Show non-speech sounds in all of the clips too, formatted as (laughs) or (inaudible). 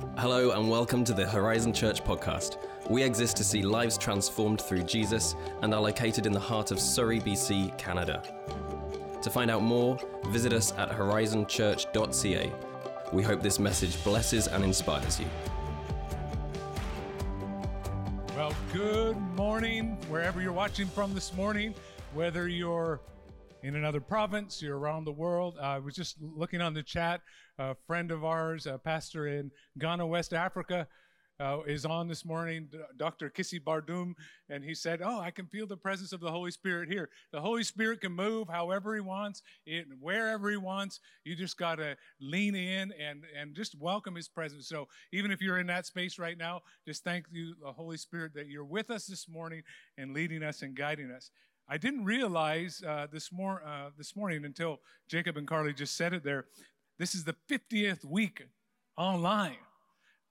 Hello, and welcome to the Horizon Church podcast. We exist to see lives transformed through Jesus and are located in the heart of Surrey, BC, Canada. To find out more, visit us at horizonchurch.ca. We hope this message blesses and inspires you. Well, good morning, wherever you're watching from this morning, whether you're in another province, you're around the world. Uh, I was just looking on the chat. A friend of ours, a pastor in Ghana, West Africa, uh, is on this morning, Dr. Kissy Bardum, and he said, Oh, I can feel the presence of the Holy Spirit here. The Holy Spirit can move however he wants, it, wherever he wants. You just got to lean in and, and just welcome his presence. So even if you're in that space right now, just thank you, the Holy Spirit, that you're with us this morning and leading us and guiding us. I didn't realize uh, this, mor- uh, this morning until Jacob and Carly just said it there. This is the 50th week online.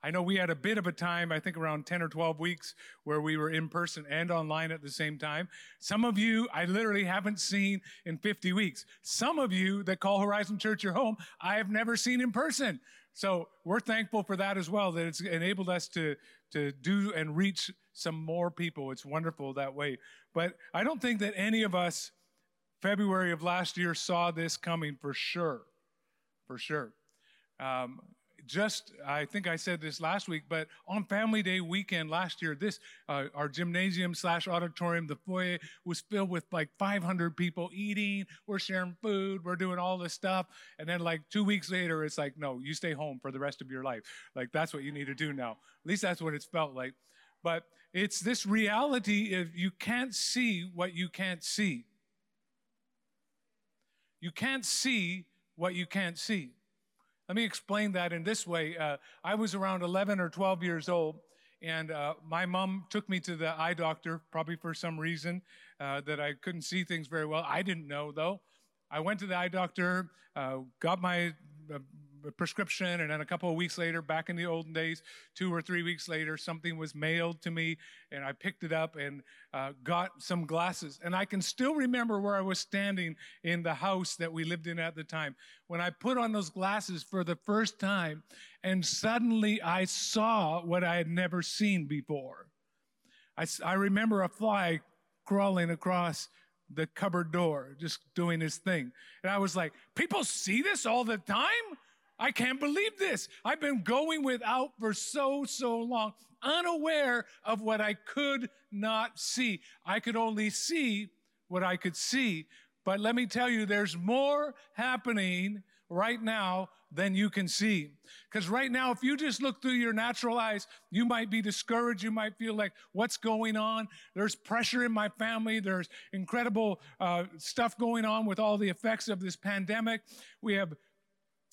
I know we had a bit of a time, I think around 10 or 12 weeks, where we were in person and online at the same time. Some of you I literally haven't seen in 50 weeks. Some of you that call Horizon Church your home, I have never seen in person. So we're thankful for that as well, that it's enabled us to, to do and reach some more people. It's wonderful that way. But I don't think that any of us, February of last year, saw this coming for sure. For sure. Um, just I think I said this last week, but on Family Day weekend last year, this uh, our gymnasium slash auditorium, the foyer was filled with like 500 people eating. We're sharing food, we're doing all this stuff, and then like two weeks later, it's like, no, you stay home for the rest of your life. Like that's what you need to do now. At least that's what it's felt like. But it's this reality if you can't see what you can't see. You can't see what you can't see. Let me explain that in this way. Uh, I was around 11 or 12 years old, and uh, my mom took me to the eye doctor, probably for some reason uh, that I couldn't see things very well. I didn't know, though. I went to the eye doctor, uh, got my uh, prescription, and then a couple of weeks later, back in the olden days, two or three weeks later, something was mailed to me, and I picked it up and uh, got some glasses. And I can still remember where I was standing in the house that we lived in at the time when I put on those glasses for the first time, and suddenly I saw what I had never seen before. I, I remember a fly crawling across the cupboard door, just doing his thing. And I was like, people see this all the time? I can't believe this. I've been going without for so, so long, unaware of what I could not see. I could only see what I could see. But let me tell you, there's more happening right now than you can see. Because right now, if you just look through your natural eyes, you might be discouraged. You might feel like, what's going on? There's pressure in my family. There's incredible uh, stuff going on with all the effects of this pandemic. We have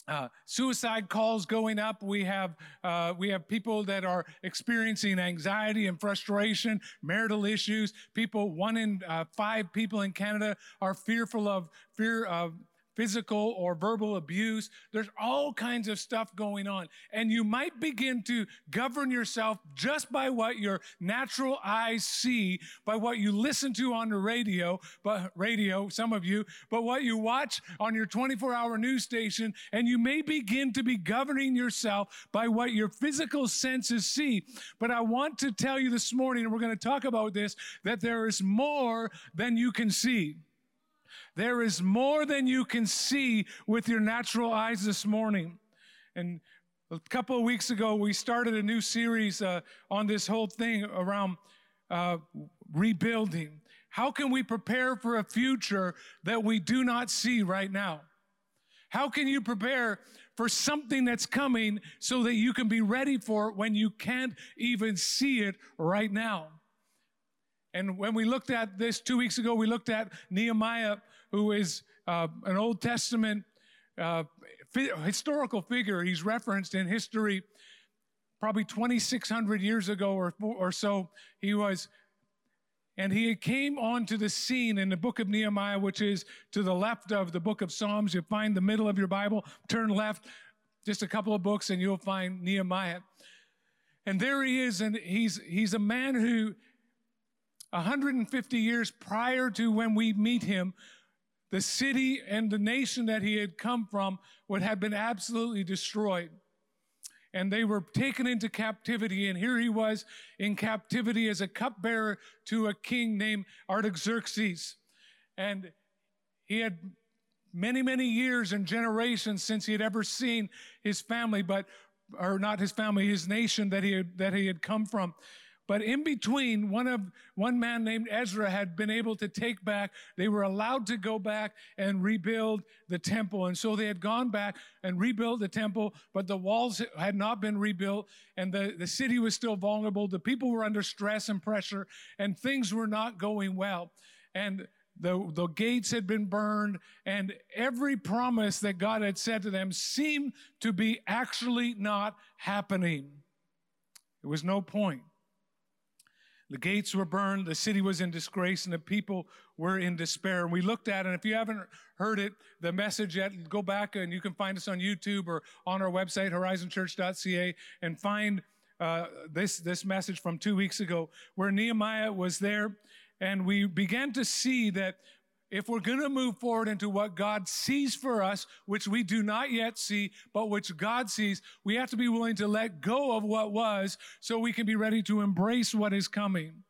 uh, suicide calls going up. We have uh, we have people that are experiencing anxiety and frustration, marital issues. People, one in uh, five people in Canada are fearful of fear of physical or verbal abuse. There's all kinds of stuff going on. And you might begin to govern yourself just by what your natural eyes see, by what you listen to on the radio, but radio, some of you, but what you watch on your 24 hour news station. And you may begin to be governing yourself by what your physical senses see. But I want to tell you this morning, and we're going to talk about this, that there is more than you can see. There is more than you can see with your natural eyes this morning. And a couple of weeks ago, we started a new series uh, on this whole thing around uh, rebuilding. How can we prepare for a future that we do not see right now? How can you prepare for something that's coming so that you can be ready for it when you can't even see it right now? And when we looked at this two weeks ago, we looked at Nehemiah who is uh, an Old Testament uh, historical figure. He's referenced in history probably 2,600 years ago or, or so. He was, and he came onto the scene in the book of Nehemiah, which is to the left of the book of Psalms. You find the middle of your Bible, turn left just a couple of books, and you'll find Nehemiah. And there he is, and he's, he's a man who 150 years prior to when we meet him the city and the nation that he had come from would have been absolutely destroyed. and they were taken into captivity. And here he was in captivity as a cupbearer to a king named Artaxerxes. And he had many, many years and generations since he had ever seen his family, but or not his family, his nation that he had, that he had come from. But in between, one of one man named Ezra had been able to take back. They were allowed to go back and rebuild the temple, and so they had gone back and rebuilt the temple. But the walls had not been rebuilt, and the, the city was still vulnerable. The people were under stress and pressure, and things were not going well. And the, the gates had been burned, and every promise that God had said to them seemed to be actually not happening. It was no point. The gates were burned, the city was in disgrace, and the people were in despair. And we looked at it, and if you haven't heard it, the message yet, go back and you can find us on YouTube or on our website, horizonchurch.ca, and find uh, this, this message from two weeks ago where Nehemiah was there and we began to see that if we're going to move forward into what God sees for us, which we do not yet see, but which God sees, we have to be willing to let go of what was so we can be ready to embrace what is coming.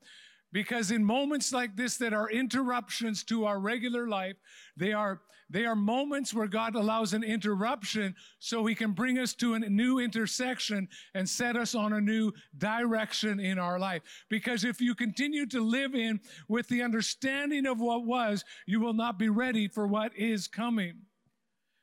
Because in moments like this that are interruptions to our regular life, they are, they are moments where God allows an interruption so he can bring us to a new intersection and set us on a new direction in our life. Because if you continue to live in with the understanding of what was, you will not be ready for what is coming.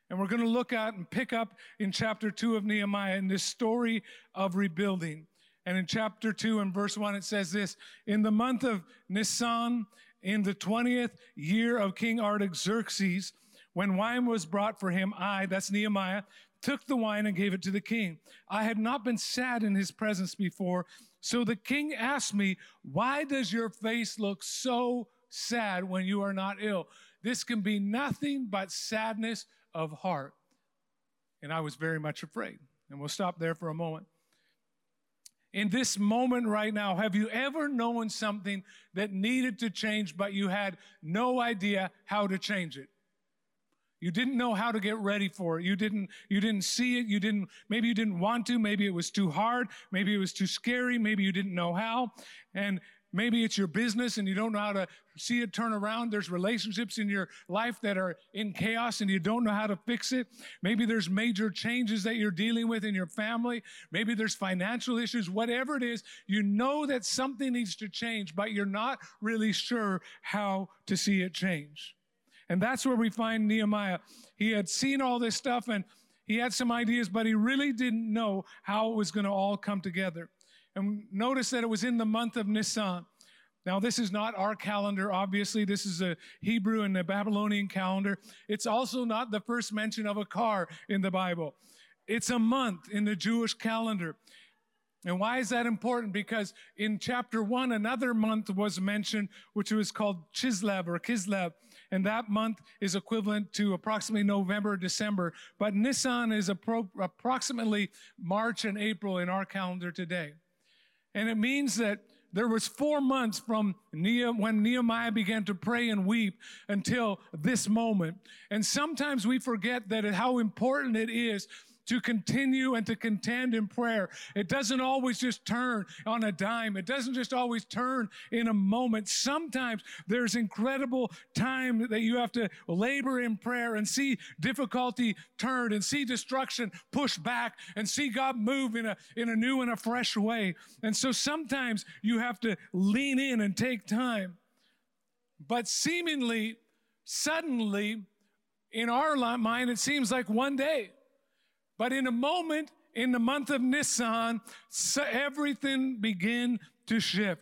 And we're going to look at and pick up in chapter two of Nehemiah in this story of rebuilding. And in chapter 2 and verse 1, it says this In the month of Nisan, in the 20th year of King Artaxerxes, when wine was brought for him, I, that's Nehemiah, took the wine and gave it to the king. I had not been sad in his presence before. So the king asked me, Why does your face look so sad when you are not ill? This can be nothing but sadness of heart. And I was very much afraid. And we'll stop there for a moment in this moment right now, have you ever known something that needed to change, but you had no idea how to change it? You didn't know how to get ready for it. You didn't, you didn't see it. You didn't, maybe you didn't want to. Maybe it was too hard. Maybe it was too scary. Maybe you didn't know how. And Maybe it's your business and you don't know how to see it turn around. There's relationships in your life that are in chaos and you don't know how to fix it. Maybe there's major changes that you're dealing with in your family. Maybe there's financial issues. Whatever it is, you know that something needs to change, but you're not really sure how to see it change. And that's where we find Nehemiah. He had seen all this stuff and he had some ideas, but he really didn't know how it was going to all come together. And notice that it was in the month of Nisan. Now, this is not our calendar, obviously. This is a Hebrew and a Babylonian calendar. It's also not the first mention of a car in the Bible. It's a month in the Jewish calendar. And why is that important? Because in chapter one, another month was mentioned, which was called Chislev or Kislev. And that month is equivalent to approximately November, December. But Nisan is appro- approximately March and April in our calendar today. And it means that there was four months from when Nehemiah began to pray and weep until this moment. And sometimes we forget that how important it is to continue and to contend in prayer. It doesn't always just turn on a dime. It doesn't just always turn in a moment. Sometimes there's incredible time that you have to labor in prayer and see difficulty turn and see destruction push back and see God move in a, in a new and a fresh way. And so sometimes you have to lean in and take time. But seemingly, suddenly, in our mind, it seems like one day. But in a moment, in the month of Nisan, everything began to shift.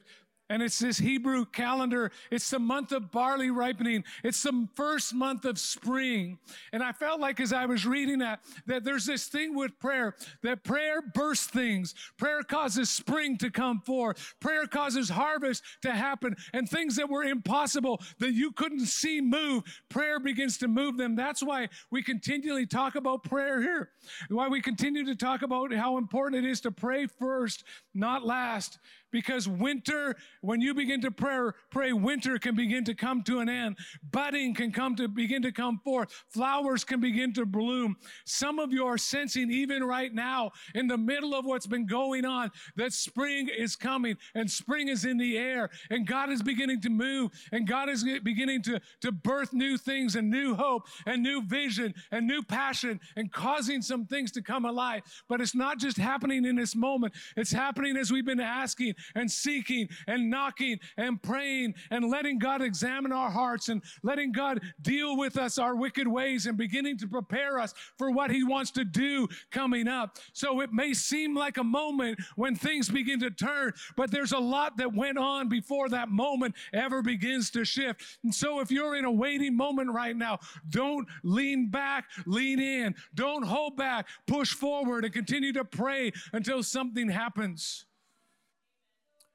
And it's this Hebrew calendar. It's the month of barley ripening. It's the first month of spring. And I felt like as I was reading that, that there's this thing with prayer, that prayer bursts things. Prayer causes spring to come forth. Prayer causes harvest to happen. And things that were impossible that you couldn't see move, prayer begins to move them. That's why we continually talk about prayer here. Why we continue to talk about how important it is to pray first, not last because winter, when you begin to pray, pray, winter can begin to come to an end. Budding can come to begin to come forth. Flowers can begin to bloom. Some of you are sensing even right now in the middle of what's been going on that spring is coming and spring is in the air and God is beginning to move and God is beginning to, to birth new things and new hope and new vision and new passion and causing some things to come alive. But it's not just happening in this moment. It's happening as we've been asking and seeking and knocking and praying and letting God examine our hearts and letting God deal with us our wicked ways and beginning to prepare us for what He wants to do coming up. So it may seem like a moment when things begin to turn, but there's a lot that went on before that moment ever begins to shift. And so if you're in a waiting moment right now, don't lean back, lean in. Don't hold back, push forward and continue to pray until something happens.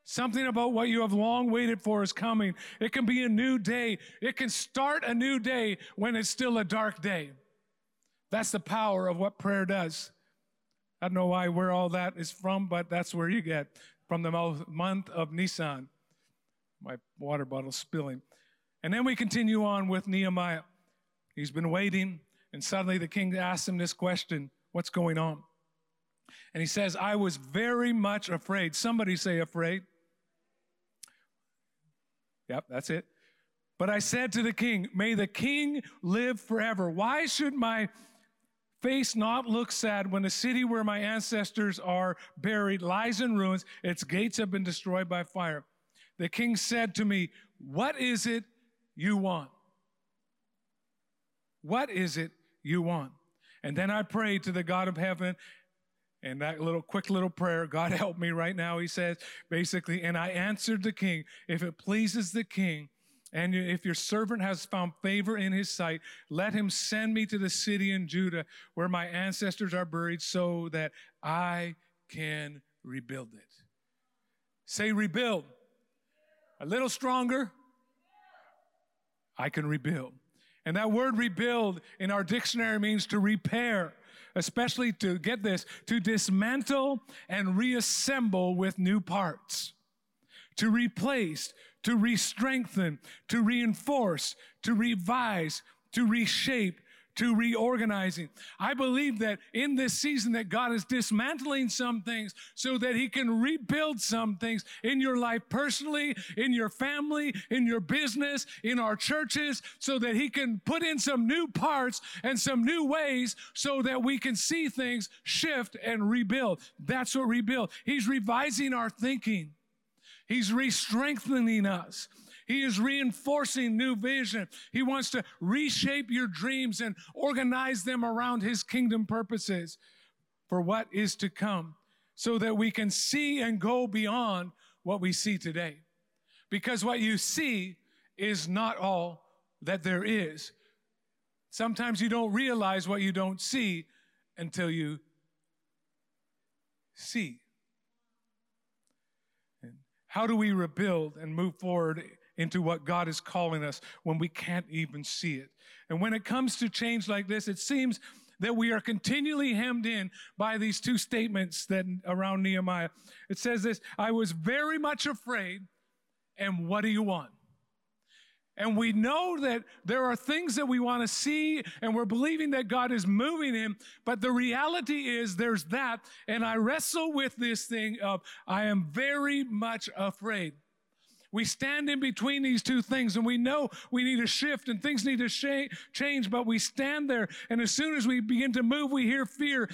Something about what you have long waited for is coming. It can be a new day. It can start a new day when it's still a dark day. That's the power of what prayer does. I don't know why where all that is from, but that's where you get from the month of Nisan. My water bottle spilling. And then we continue on with Nehemiah. He's been waiting, and suddenly the king asks him this question What's going on? And he says, I was very much afraid. Somebody say afraid. Yep, that's it. But I said to the king, May the king live forever. Why should my face not look sad when the city where my ancestors are buried lies in ruins? Its gates have been destroyed by fire. The king said to me, What is it you want? What is it you want? And then I prayed to the God of heaven and that little quick little prayer, God help me right now, he says, basically, and I answered the king, if it pleases the king, and if your servant has found favor in his sight, let him send me to the city in Judah where my ancestors are buried so that I can rebuild it. Say rebuild. A little stronger. I can rebuild. And that word rebuild in our dictionary means to repair, especially to get this, to dismantle and reassemble with new parts, to replace, to re-strengthen, to reinforce, to revise, to reshape, to reorganizing. I believe that in this season that God is dismantling some things so that he can rebuild some things in your life personally, in your family, in your business, in our churches, so that he can put in some new parts and some new ways so that we can see things shift and rebuild. That's what rebuild. He's revising our thinking. He's re-strengthening us. He is reinforcing new vision. He wants to reshape your dreams and organize them around His kingdom purposes for what is to come so that we can see and go beyond what we see today. Because what you see is not all that there is. Sometimes you don't realize what you don't see until you see. How do we rebuild and move forward into what God is calling us when we can't even see it. And when it comes to change like this, it seems that we are continually hemmed in by these two statements that around Nehemiah. It says this, I was very much afraid, and what do you want? And we know that there are things that we want to see, and we're believing that God is moving him. But the reality is there's that. And I wrestle with this thing of I am very much afraid. We stand in between these two things and we know we need a shift and things need to sh- change, but we stand there. And as soon as we begin to move, we hear fear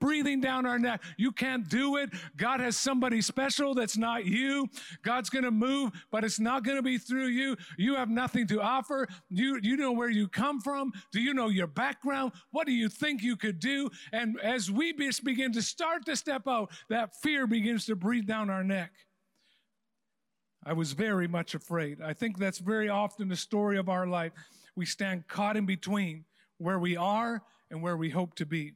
breathing down our neck. You can't do it. God has somebody special that's not you. God's going to move, but it's not going to be through you. You have nothing to offer. You, you know where you come from. Do you know your background? What do you think you could do? And as we begin to start to step out, that fear begins to breathe down our neck. I was very much afraid. I think that's very often the story of our life. We stand caught in between where we are and where we hope to be.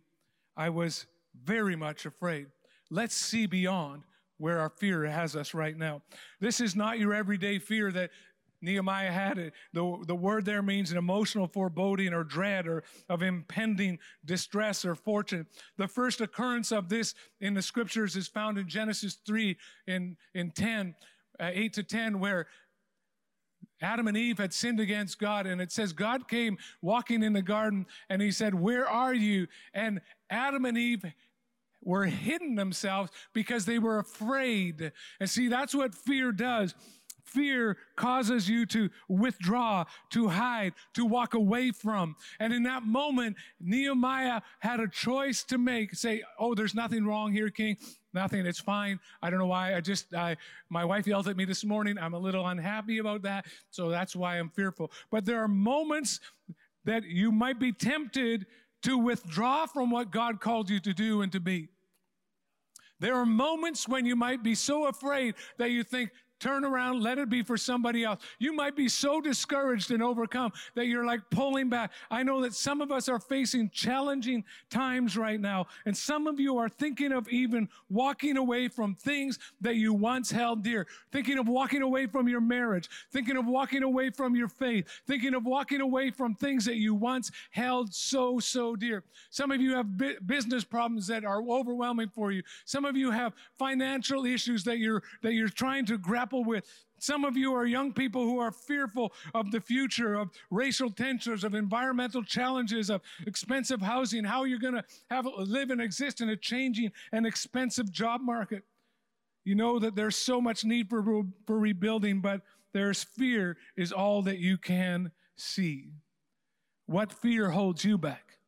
I was very much afraid. Let's see beyond where our fear has us right now. This is not your everyday fear that Nehemiah had. The, the word there means an emotional foreboding or dread or of impending distress or fortune. The first occurrence of this in the scriptures is found in Genesis 3 in, in 10, uh, 8 to 10, where Adam and Eve had sinned against God, and it says God came walking in the garden and he said, Where are you? And Adam and Eve were hidden themselves because they were afraid. And see, that's what fear does. Fear causes you to withdraw, to hide, to walk away from. And in that moment, Nehemiah had a choice to make. Say, oh, there's nothing wrong here, King. Nothing. It's fine. I don't know why. I just, I, my wife yelled at me this morning. I'm a little unhappy about that. So that's why I'm fearful. But there are moments that you might be tempted to withdraw from what God called you to do and to be. There are moments when you might be so afraid that you think, turn around, let it be for somebody else. You might be so discouraged and overcome that you're like pulling back. I know that some of us are facing challenging times right now, and some of you are thinking of even walking away from things that you once held dear, thinking of walking away from your marriage, thinking of walking away from your faith, thinking of walking away from things that you once held so, so dear. Some of you have business problems that are overwhelming for you. Some of you have financial issues that you're, that you're trying to grab grapple with. Some of you are young people who are fearful of the future, of racial tensions, of environmental challenges, of expensive housing, how you're going to have live and exist in a changing and expensive job market. You know that there's so much need for, for rebuilding, but there's fear is all that you can see. What fear holds you back?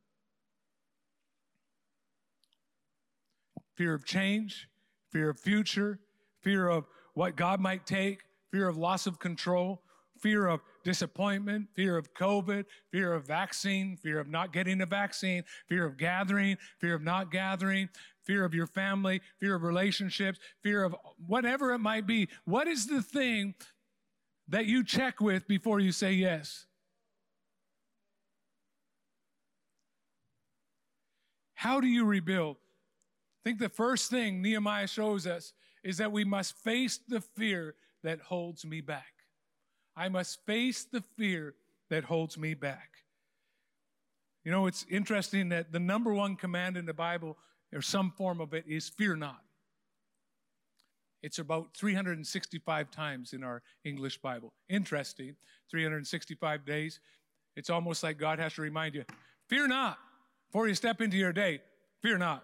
Fear of change, fear of future, fear of what God might take, fear of loss of control, fear of disappointment, fear of COVID, fear of vaccine, fear of not getting a vaccine, fear of gathering, fear of not gathering, fear of your family, fear of relationships, fear of whatever it might be. What is the thing that you check with before you say yes? How do you rebuild? I think the first thing Nehemiah shows us is that we must face the fear that holds me back. I must face the fear that holds me back. You know, it's interesting that the number one command in the Bible, or some form of it, is fear not. It's about 365 times in our English Bible. Interesting. 365 days. It's almost like God has to remind you fear not before you step into your day. Fear not.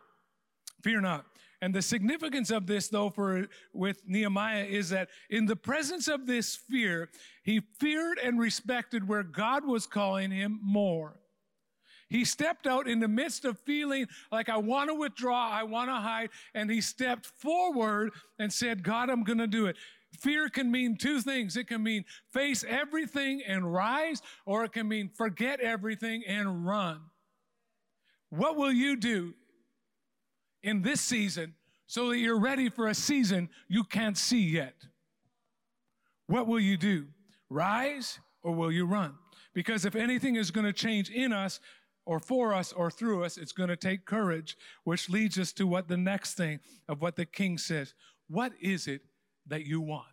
Fear not. And the significance of this, though, for with Nehemiah is that in the presence of this fear, he feared and respected where God was calling him more. He stepped out in the midst of feeling like, I want to withdraw, I want to hide, and he stepped forward and said, God, I'm going to do it. Fear can mean two things. It can mean face everything and rise, or it can mean forget everything and run. What will you do in this season so that you're ready for a season you can't see yet. What will you do? Rise or will you run? Because if anything is going to change in us, or for us or through us, it's going to take courage, which leads us to what the next thing of what the king says. What is it that you want?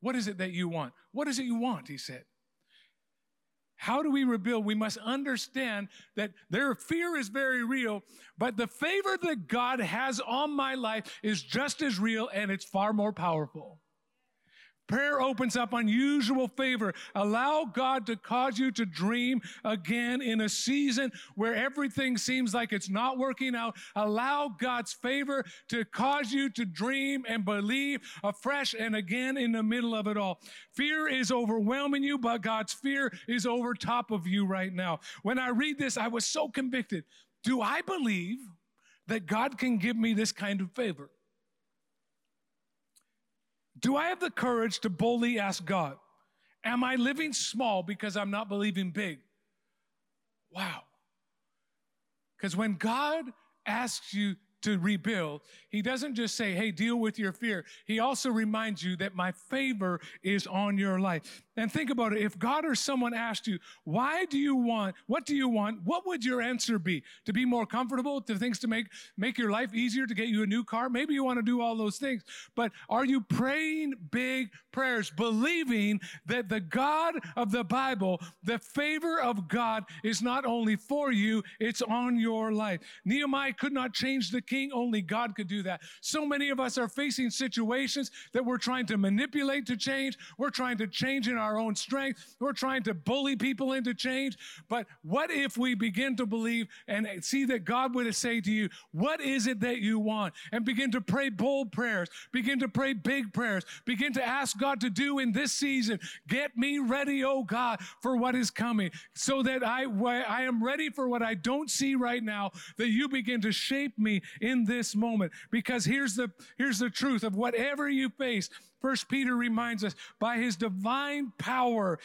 What is it that you want? What is it you want? He said. How do we rebuild? We must understand that their fear is very real, but the favor that God has on my life is just as real and it's far more powerful. Prayer opens up unusual favor. Allow God to cause you to dream again in a season where everything seems like it's not working out. Allow God's favor to cause you to dream and believe afresh and again in the middle of it all. Fear is overwhelming you, but God's fear is over top of you right now. When I read this, I was so convicted. Do I believe that God can give me this kind of favor? Do I have the courage to boldly ask God, Am I living small because I'm not believing big? Wow. Because when God asks you to rebuild, He doesn't just say, Hey, deal with your fear. He also reminds you that my favor is on your life. And think about it. If God or someone asked you, why do you want, what do you want? What would your answer be? To be more comfortable, to things to make, make your life easier, to get you a new car? Maybe you want to do all those things. But are you praying big prayers, believing that the God of the Bible, the favor of God is not only for you, it's on your life. Nehemiah could not change the king, only God could do that. So many of us are facing situations that we're trying to manipulate to change. We're trying to change in our our own strength. We're trying to bully people into change. But what if we begin to believe and see that God would say to you, What is it that you want? And begin to pray bold prayers, begin to pray big prayers, begin to ask God to do in this season. Get me ready, oh God, for what is coming, so that I, I am ready for what I don't see right now, that you begin to shape me in this moment. Because here's the, here's the truth of whatever you face, First Peter reminds us by his divine power,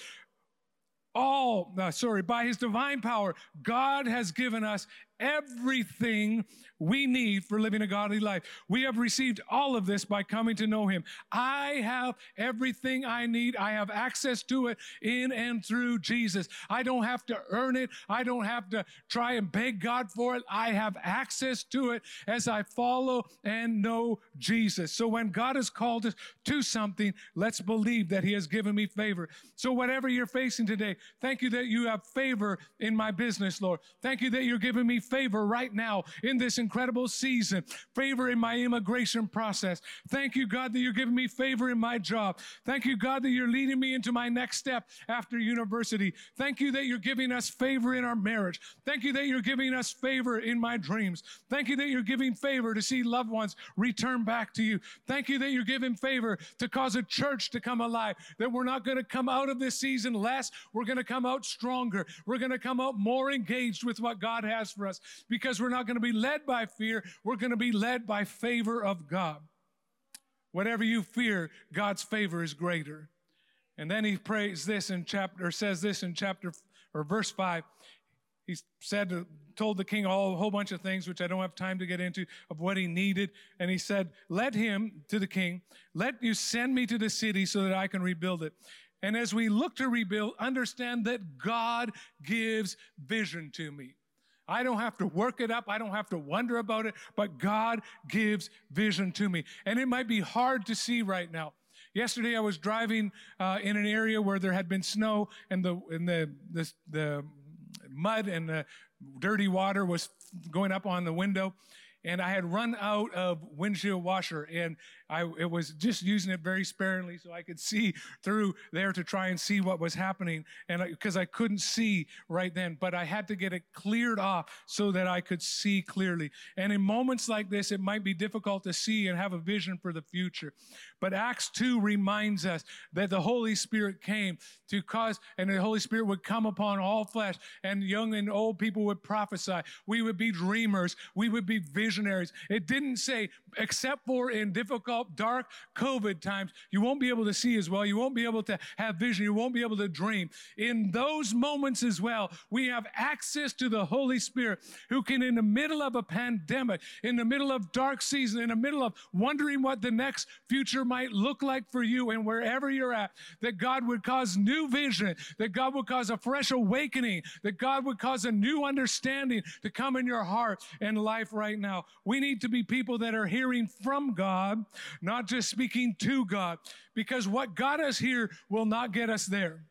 all, uh, sorry, by his divine power, God has given us everything we need for living a godly life. We have received all of this by coming to know him. I have everything I need. I have access to it in and through Jesus. I don't have to earn it. I don't have to try and beg God for it. I have access to it as I follow and know Jesus. So when God has called us to something, let's believe that he has given me favor. So whatever you're facing today, thank you that you have favor in my business, Lord. Thank you that you're giving me favor right now in this incredible season, favor in my immigration process. Thank you, God, that you're giving me favor in my job. Thank you, God, that you're leading me into my next step after university. Thank you that you're giving us favor in our marriage. Thank you that you're giving us favor in my dreams. Thank you that you're giving favor to see loved ones return back to you. Thank you that you're giving favor to cause a church to come alive, that we're not going to come out of this season less. We're going to come out stronger. We're going to come out more engaged with what God has for us because we're not going to be led by fear. We're going to be led by favor of God. Whatever you fear, God's favor is greater. And then he prays this in chapter, or says this in chapter, or verse 5. He said, told the king a whole bunch of things, which I don't have time to get into, of what he needed. And he said, Let him, to the king, let you send me to the city so that I can rebuild it. And as we look to rebuild, understand that God gives vision to me. I don't have to work it up. I don't have to wonder about it, but God gives vision to me. And it might be hard to see right now. Yesterday, I was driving uh, in an area where there had been snow, and the and the the, the mud and the dirty water was going up on the window and I had run out of windshield washer, and I it was just using it very sparingly so I could see through there to try and see what was happening, and because I, I, couldn't see right then, but I had to get it cleared off so that I could see clearly. And in moments like this, it might be difficult to see and have a vision for the future. But Acts 2 reminds us that the Holy Spirit came to cause, and the Holy Spirit would come upon all flesh, and young and old people would prophesy. We would be dreamers. We would be visionaries. It didn't say, except for in difficult, dark COVID times, you won't be able to see as well. You won't be able to have vision. You won't be able to dream. In those moments as well, we have access to the Holy Spirit who can, in the middle of a pandemic, in the middle of dark season, in the middle of wondering what the next future might look like for you and wherever you're at, that God would cause new vision, that God would cause a fresh awakening, that God would cause a new understanding to come in your heart and life right now. We need to be people that are hearing from God, not just speaking to God, because what got us here will not get us there.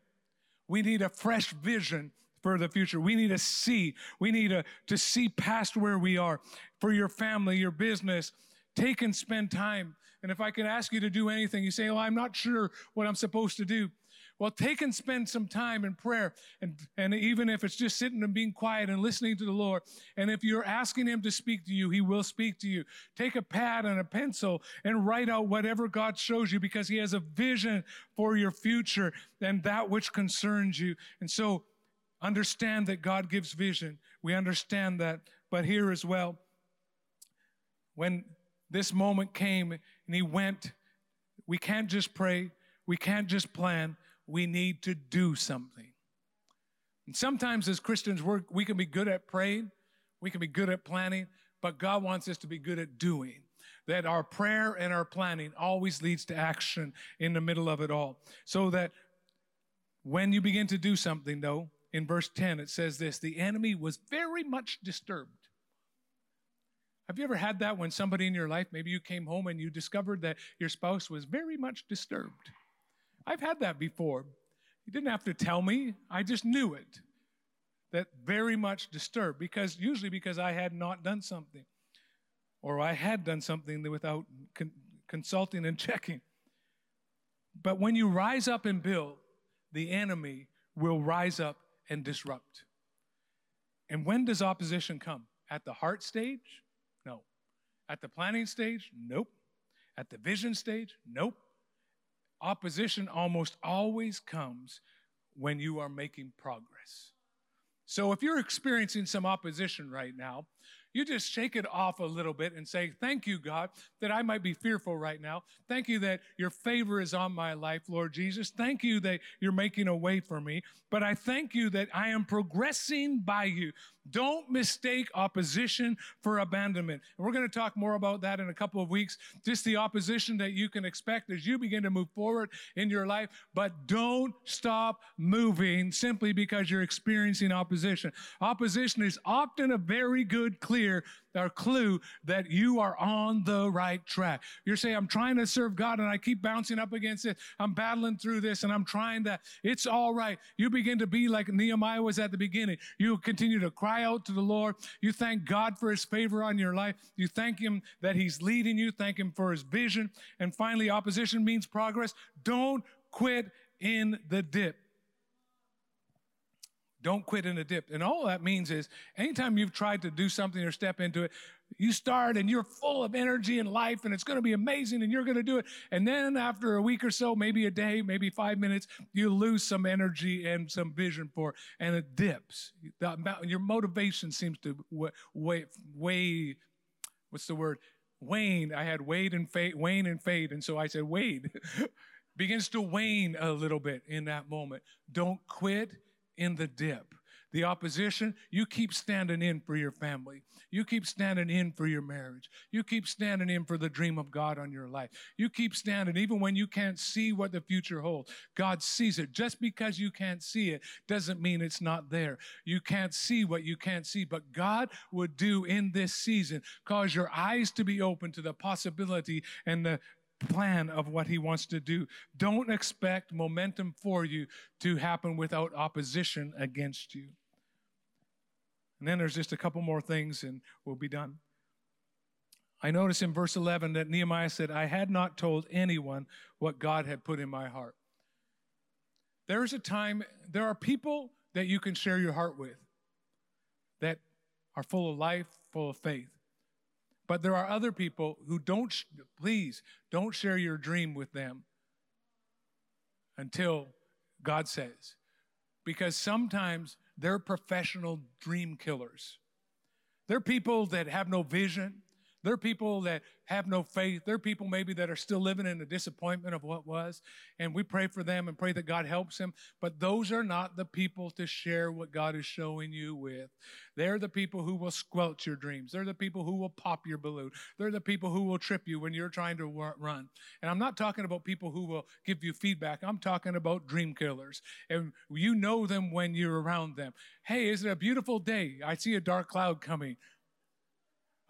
We need a fresh vision for the future. We need to see. We need to, to see past where we are for your family, your business. Take and spend time and if I could ask you to do anything, you say, Oh, I'm not sure what I'm supposed to do. Well, take and spend some time in prayer. And, and even if it's just sitting and being quiet and listening to the Lord, and if you're asking Him to speak to you, He will speak to you. Take a pad and a pencil and write out whatever God shows you because He has a vision for your future and that which concerns you. And so understand that God gives vision. We understand that. But here as well, when this moment came and he went. We can't just pray, we can't just plan, we need to do something. And sometimes as Christians, we we can be good at praying, we can be good at planning, but God wants us to be good at doing. That our prayer and our planning always leads to action in the middle of it all. So that When you begin to do something, though, in verse 10, it says this the enemy was very much disturbed. Have you ever had that when somebody in your life, maybe you came home and you discovered that your spouse was very much disturbed? I've had that before. You didn't have to tell me, I just knew it. That very much disturbed, because usually because I had not done something, or I had done something without con- consulting and (laughs) checking. But when you rise up and build, the enemy will rise up and disrupt. And when does opposition come? At the heart stage? No. At the planning stage? Nope. At the vision stage? Nope. Opposition almost always comes when you are making progress. So if you're experiencing some opposition right now, you just shake it off a little bit and say, Thank you, God, that I might be fearful right now. Thank you that your favor is on my life, Lord Jesus. Thank you that you're making a way for me. But I thank you that I am progressing by you. Don't mistake opposition for abandonment. And we're going to talk more about that in a couple of weeks. Just the opposition that you can expect as you begin to move forward in your life. But don't stop moving simply because you're experiencing opposition. Opposition is often a very good clear or clue that you are on the right track. You're saying, I'm trying to serve God and I keep bouncing up against it. I'm battling through this and I'm trying that. It's all right. You begin to be like Nehemiah was at the beginning. You continue to cry out to the Lord. You thank God for his favor on your life. You thank him that he's leading you. Thank him for his vision. And finally, opposition means progress. Don't quit in the dip. Don't quit in a dip. And all that means is anytime you've tried to do something or step into it, you start and you're full of energy and life and it's going to be amazing and you're going to do it. And then after a week or so, maybe a day, maybe five minutes, you lose some energy and some vision for it and it dips. Your motivation seems to weigh, weigh what's the word? Wane. I had Wade and fade, wane and fade. And so I said, Wade (laughs) begins to wane a little bit in that moment. Don't quit in the dip. The opposition, you keep standing in for your family. You keep standing in for your marriage. You keep standing in for the dream of God on your life. You keep standing even when you can't see what the future holds. God sees it. Just because you can't see it doesn't mean it's not there. You can't see what you can't see, but God would do in this season cause your eyes to be open to the possibility and the plan of what he wants to do. Don't expect momentum for you to happen without opposition against you. And then there's just a couple more things and we'll be done. I notice in verse 11 that Nehemiah said, I had not told anyone what God had put in my heart. There is a time, there are people that you can share your heart with that are full of life, full of faith. But there are other people who don't, please, don't share your dream with them until God says. Because sometimes they're professional dream killers. They're people that have no vision. They're people that have no faith. There are people maybe that are still living in the disappointment of what was. And we pray for them and pray that God helps them. But those are not the people to share what God is showing you with. They're the people who will squelch your dreams. They're the people who will pop your balloon. They're the people who will trip you when you're trying to run. And I'm not talking about people who will give you feedback. I'm talking about dream killers. And you know them when you're around them. Hey, is it a beautiful day? I see a dark cloud coming.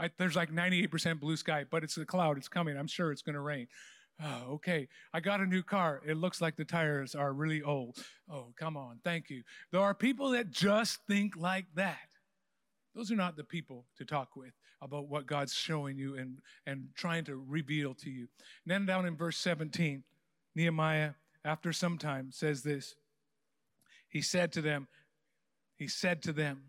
I, there's like 98% blue sky, but it's a cloud. It's coming. I'm sure it's going to rain. Oh, okay. I got a new car. It looks like the tires are really old. Oh, come on. Thank you. There are people that just think like that. Those are not the people to talk with about what God's showing you and, and trying to reveal to you. And then down in verse 17, Nehemiah, after some time, says this. He said to them, He said to them,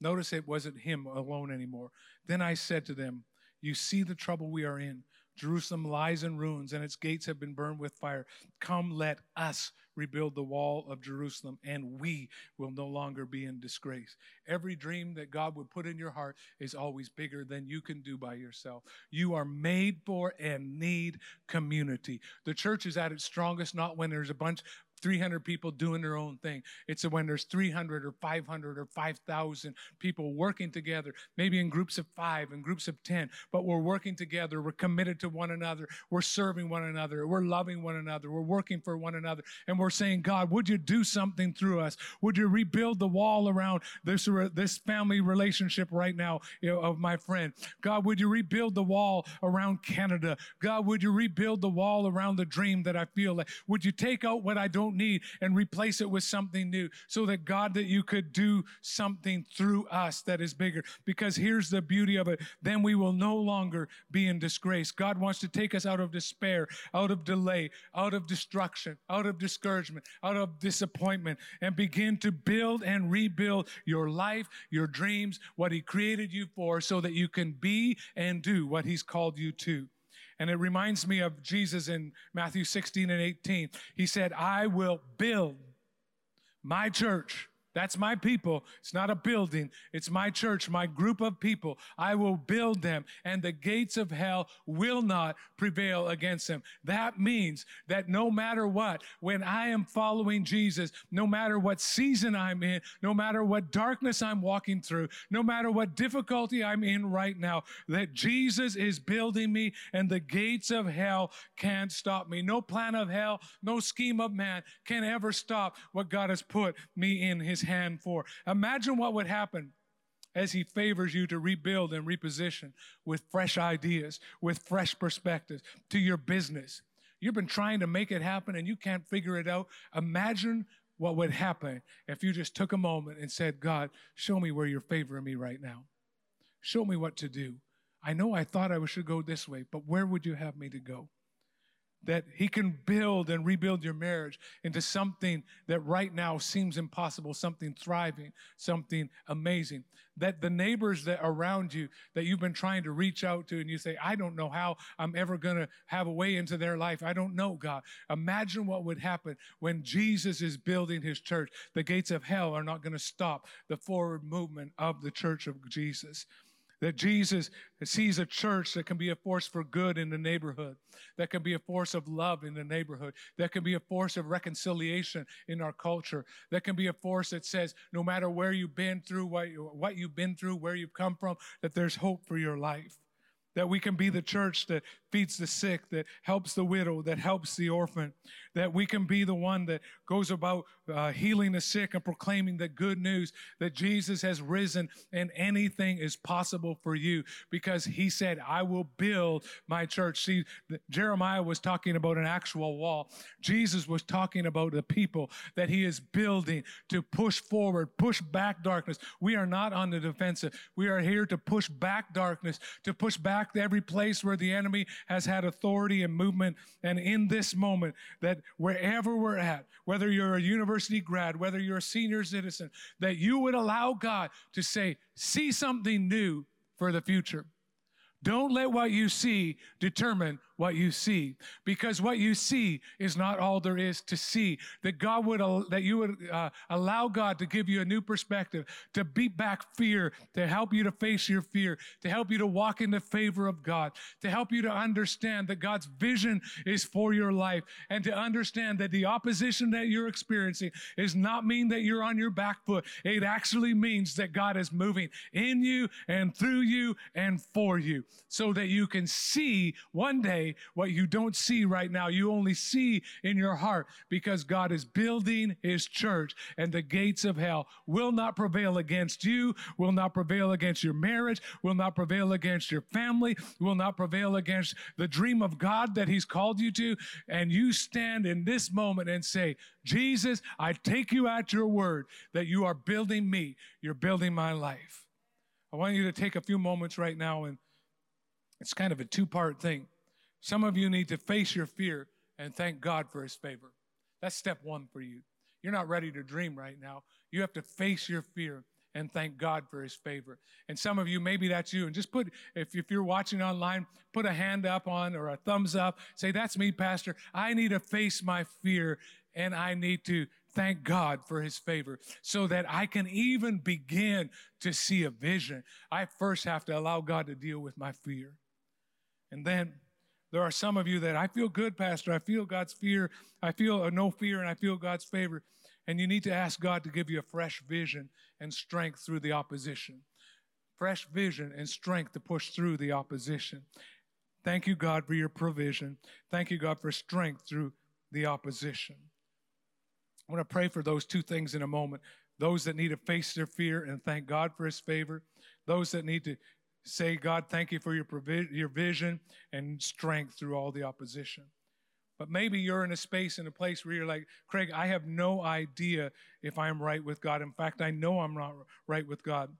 Notice it wasn't him alone anymore. Then I said to them, You see the trouble we are in. Jerusalem lies in ruins, and its gates have been burned with fire. Come, let us rebuild the wall of Jerusalem, and we will no longer be in disgrace. Every dream that God would put in your heart is always bigger than you can do by yourself. You are made for and need community. The church is at its strongest not when there's a bunch 300 people doing their own thing. It's when there's 300 or 500 or 5,000 people working together, maybe in groups of five and groups of 10, but we're working together. We're committed to one another. We're serving one another. We're loving one another. We're working for one another. And we're saying, God, would you do something through us? Would you rebuild the wall around this, this family relationship right now you know, of my friend? God, would you rebuild the wall around Canada? God, would you rebuild the wall around the dream that I feel like? Would you take out what I don't need and replace it with something new so that God, that you could do something through us that is bigger? Because here's the beauty of it. Then we will no longer be in disgrace. God wants to take us out of despair, out of delay, out of destruction, out of discouragement, out of disappointment, and begin to build and rebuild your life, your dreams, what He created you for, so that you can be and do what He's called you to. And it reminds me of Jesus in Matthew 16 and 18. He said, I will build my church that's my people. It's not a building. It's my church, my group of people. I will build them and the gates of hell will not prevail against them. That means that no matter what, when I am following Jesus, no matter what season I'm in, no matter what darkness I'm walking through, no matter what difficulty I'm in right now, that Jesus is building me and the gates of hell can't stop me. No plan of hell, no scheme of man can ever stop what God has put me in his hand for. Imagine what would happen as he favors you to rebuild and reposition with fresh ideas, with fresh perspectives to your business. You've been trying to make it happen and you can't figure it out. Imagine what would happen if you just took a moment and said, God, show me where you're favoring me right now. Show me what to do. I know I thought I should go this way, but where would you have me to go? That he can build and rebuild your marriage into something that right now seems impossible, something thriving, something amazing. That the neighbors that around you that you've been trying to reach out to and you say, I don't know how I'm ever going to have a way into their life. I don't know, God. Imagine what would happen when Jesus is building his church. The gates of hell are not going to stop the forward movement of the church of Jesus. That Jesus sees a church that can be a force for good in the neighborhood, that can be a force of love in the neighborhood, that can be a force of reconciliation in our culture, that can be a force that says, no matter where you've been through, what, what you've been through, where you've come from, that there's hope for your life. That we can be the church that feeds the sick, that helps the widow, that helps the orphan, that we can be the one that goes about uh, healing the sick and proclaiming the good news that Jesus has risen and anything is possible for you because he said, I will build my church. See, Jeremiah was talking about an actual wall. Jesus was talking about the people that he is building to push forward, push back darkness. We are not on the defensive. We are here to push back darkness, to push back every place where the enemy has had authority and movement. And in this moment, that wherever we're at, whether you're a university grad, whether you're a senior citizen, that you would allow God to say, see something new for the future. Don't let what you see determine what you see because what you see is not all there is to see. That god would that you would uh, allow god to give you a new perspective to beat back fear to help you to face your fear to help you to walk in the favor of god to help you to understand that god's vision is for your life and to understand that the opposition that you're experiencing is not mean that you're on your back foot. It actually means that god is moving in you and through you and for you so that you can see one day what you don't see right now. You only see in your heart because God is building his church and the gates of hell will not prevail against you, will not prevail against your marriage, will not prevail against your family, will not prevail against the dream of God that he's called you to. And you stand in this moment and say, Jesus, I take you at your word that you are building me. You're building my life. I want you to take a few moments right now and it's kind of a two part thing. Some of you need to face your fear and thank God for his favor. That's step one for you. You're not ready to dream right now. You have to face your fear and thank God for his favor. And some of you, maybe that's you. And just put, if, if you're watching online, put a hand up on or a thumbs up. Say, that's me, Pastor. I need to face my fear and I need to thank God for his favor so that I can even begin to see a vision. I first have to allow God to deal with my fear. And then There are some of you that I feel good, Pastor. I feel God's fear. I feel uh, no fear and I feel God's favor. And you need to ask God to give you a fresh vision and strength through the opposition. Fresh vision and strength to push through the opposition. Thank you, God, for your provision. Thank you, God, for strength through the opposition. I want to pray for those two things in a moment. Those that need to face their fear and thank God for his favor. Those that need to say, God, thank you for your, provi- your vision and strength through all the opposition. But maybe you're in a space, in a place where you're like, Craig, I have no idea if I'm right with God. In fact, I know I'm not right with God.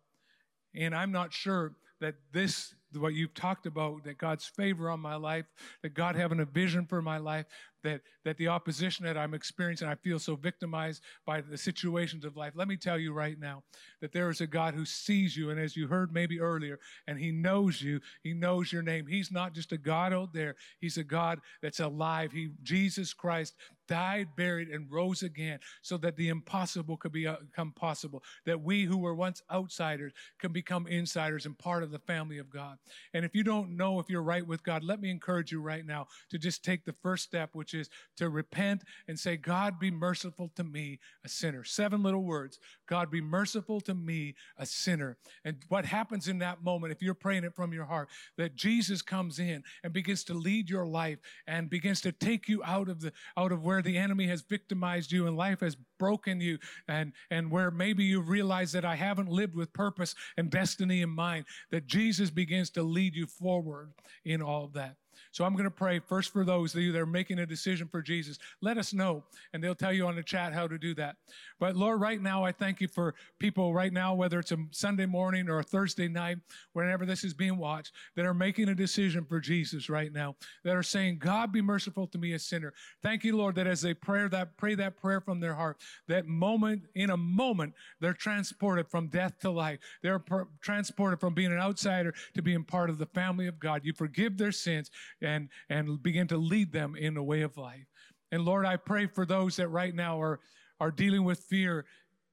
And I'm not sure that this what you've talked about, that God's favor on my life, that God having a vision for my life, that, that the opposition that I'm experiencing, I feel so victimized by the situations of life. Let me tell you right now that there is a God who sees you, and as you heard maybe earlier, and He knows you, He knows your name. He's not just a God out there, He's a God that's alive. He, Jesus Christ, died, buried, and rose again so that the impossible could uh, become possible, that we who were once outsiders can become insiders and part of the family of God. And if you don't know if you're right with God, let me encourage you right now to just take the first step, which is to repent and say, God, be merciful to me, a sinner. Seven little words. God, be merciful to me, a sinner. And what happens in that moment, if you're praying it from your heart, that Jesus comes in and begins to lead your life and begins to take you out of the out of where the enemy has victimized you and life has broken you and and where maybe you realize that I haven't lived with purpose and destiny in mind, that Jesus begins to lead you forward in all that. So I'm going to pray first for those of you that are making a decision for Jesus. Let us know, and they'll tell you on the chat how to do that. But Lord, right now, I thank you for people right now, whether it's a Sunday morning or a Thursday night, whenever this is being watched, that are making a decision for Jesus right now, that are saying, God, be merciful to me, a sinner. Thank you, Lord, that as they pray that, pray that prayer from their heart, that moment, in a moment, they're transported from death to life. They're per- transported from being an outsider to being part of the family of God. You forgive their sins and, and begin to lead them in a way of life. And Lord, I pray for those that right now are, are dealing with fear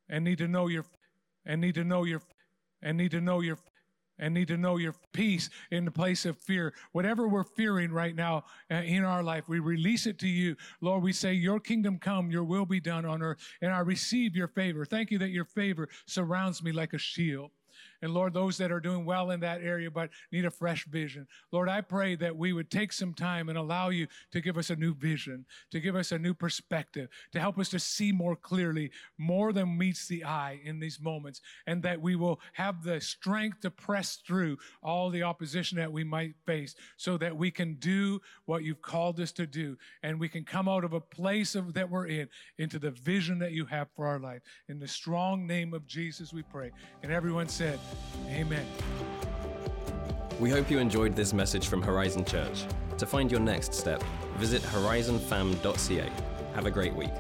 and need to know your, and need to know your, and need to know your, and need to know your peace in the place of fear. Whatever we're fearing right now uh, in our life, we release it to you. Lord, we say, Your kingdom come, your will be done on earth, and I receive your favor. Thank you that your favor surrounds me like a shield. And Lord, those that are doing well in that area but need a fresh vision. Lord, I pray that we would take some time and allow you to give us a new vision, to give us a new perspective, to help us to see more clearly, more than meets the eye in these moments, and that we will have the strength to press through all the opposition that we might face so that we can do what you've called us to do and we can come out of a place of, that we're in into the vision that you have for our life. In the strong name of Jesus, we pray. And everyone said, Amen. We hope you enjoyed this message from Horizon Church. To find your next step, visit horizonfam.ca. Have a great week.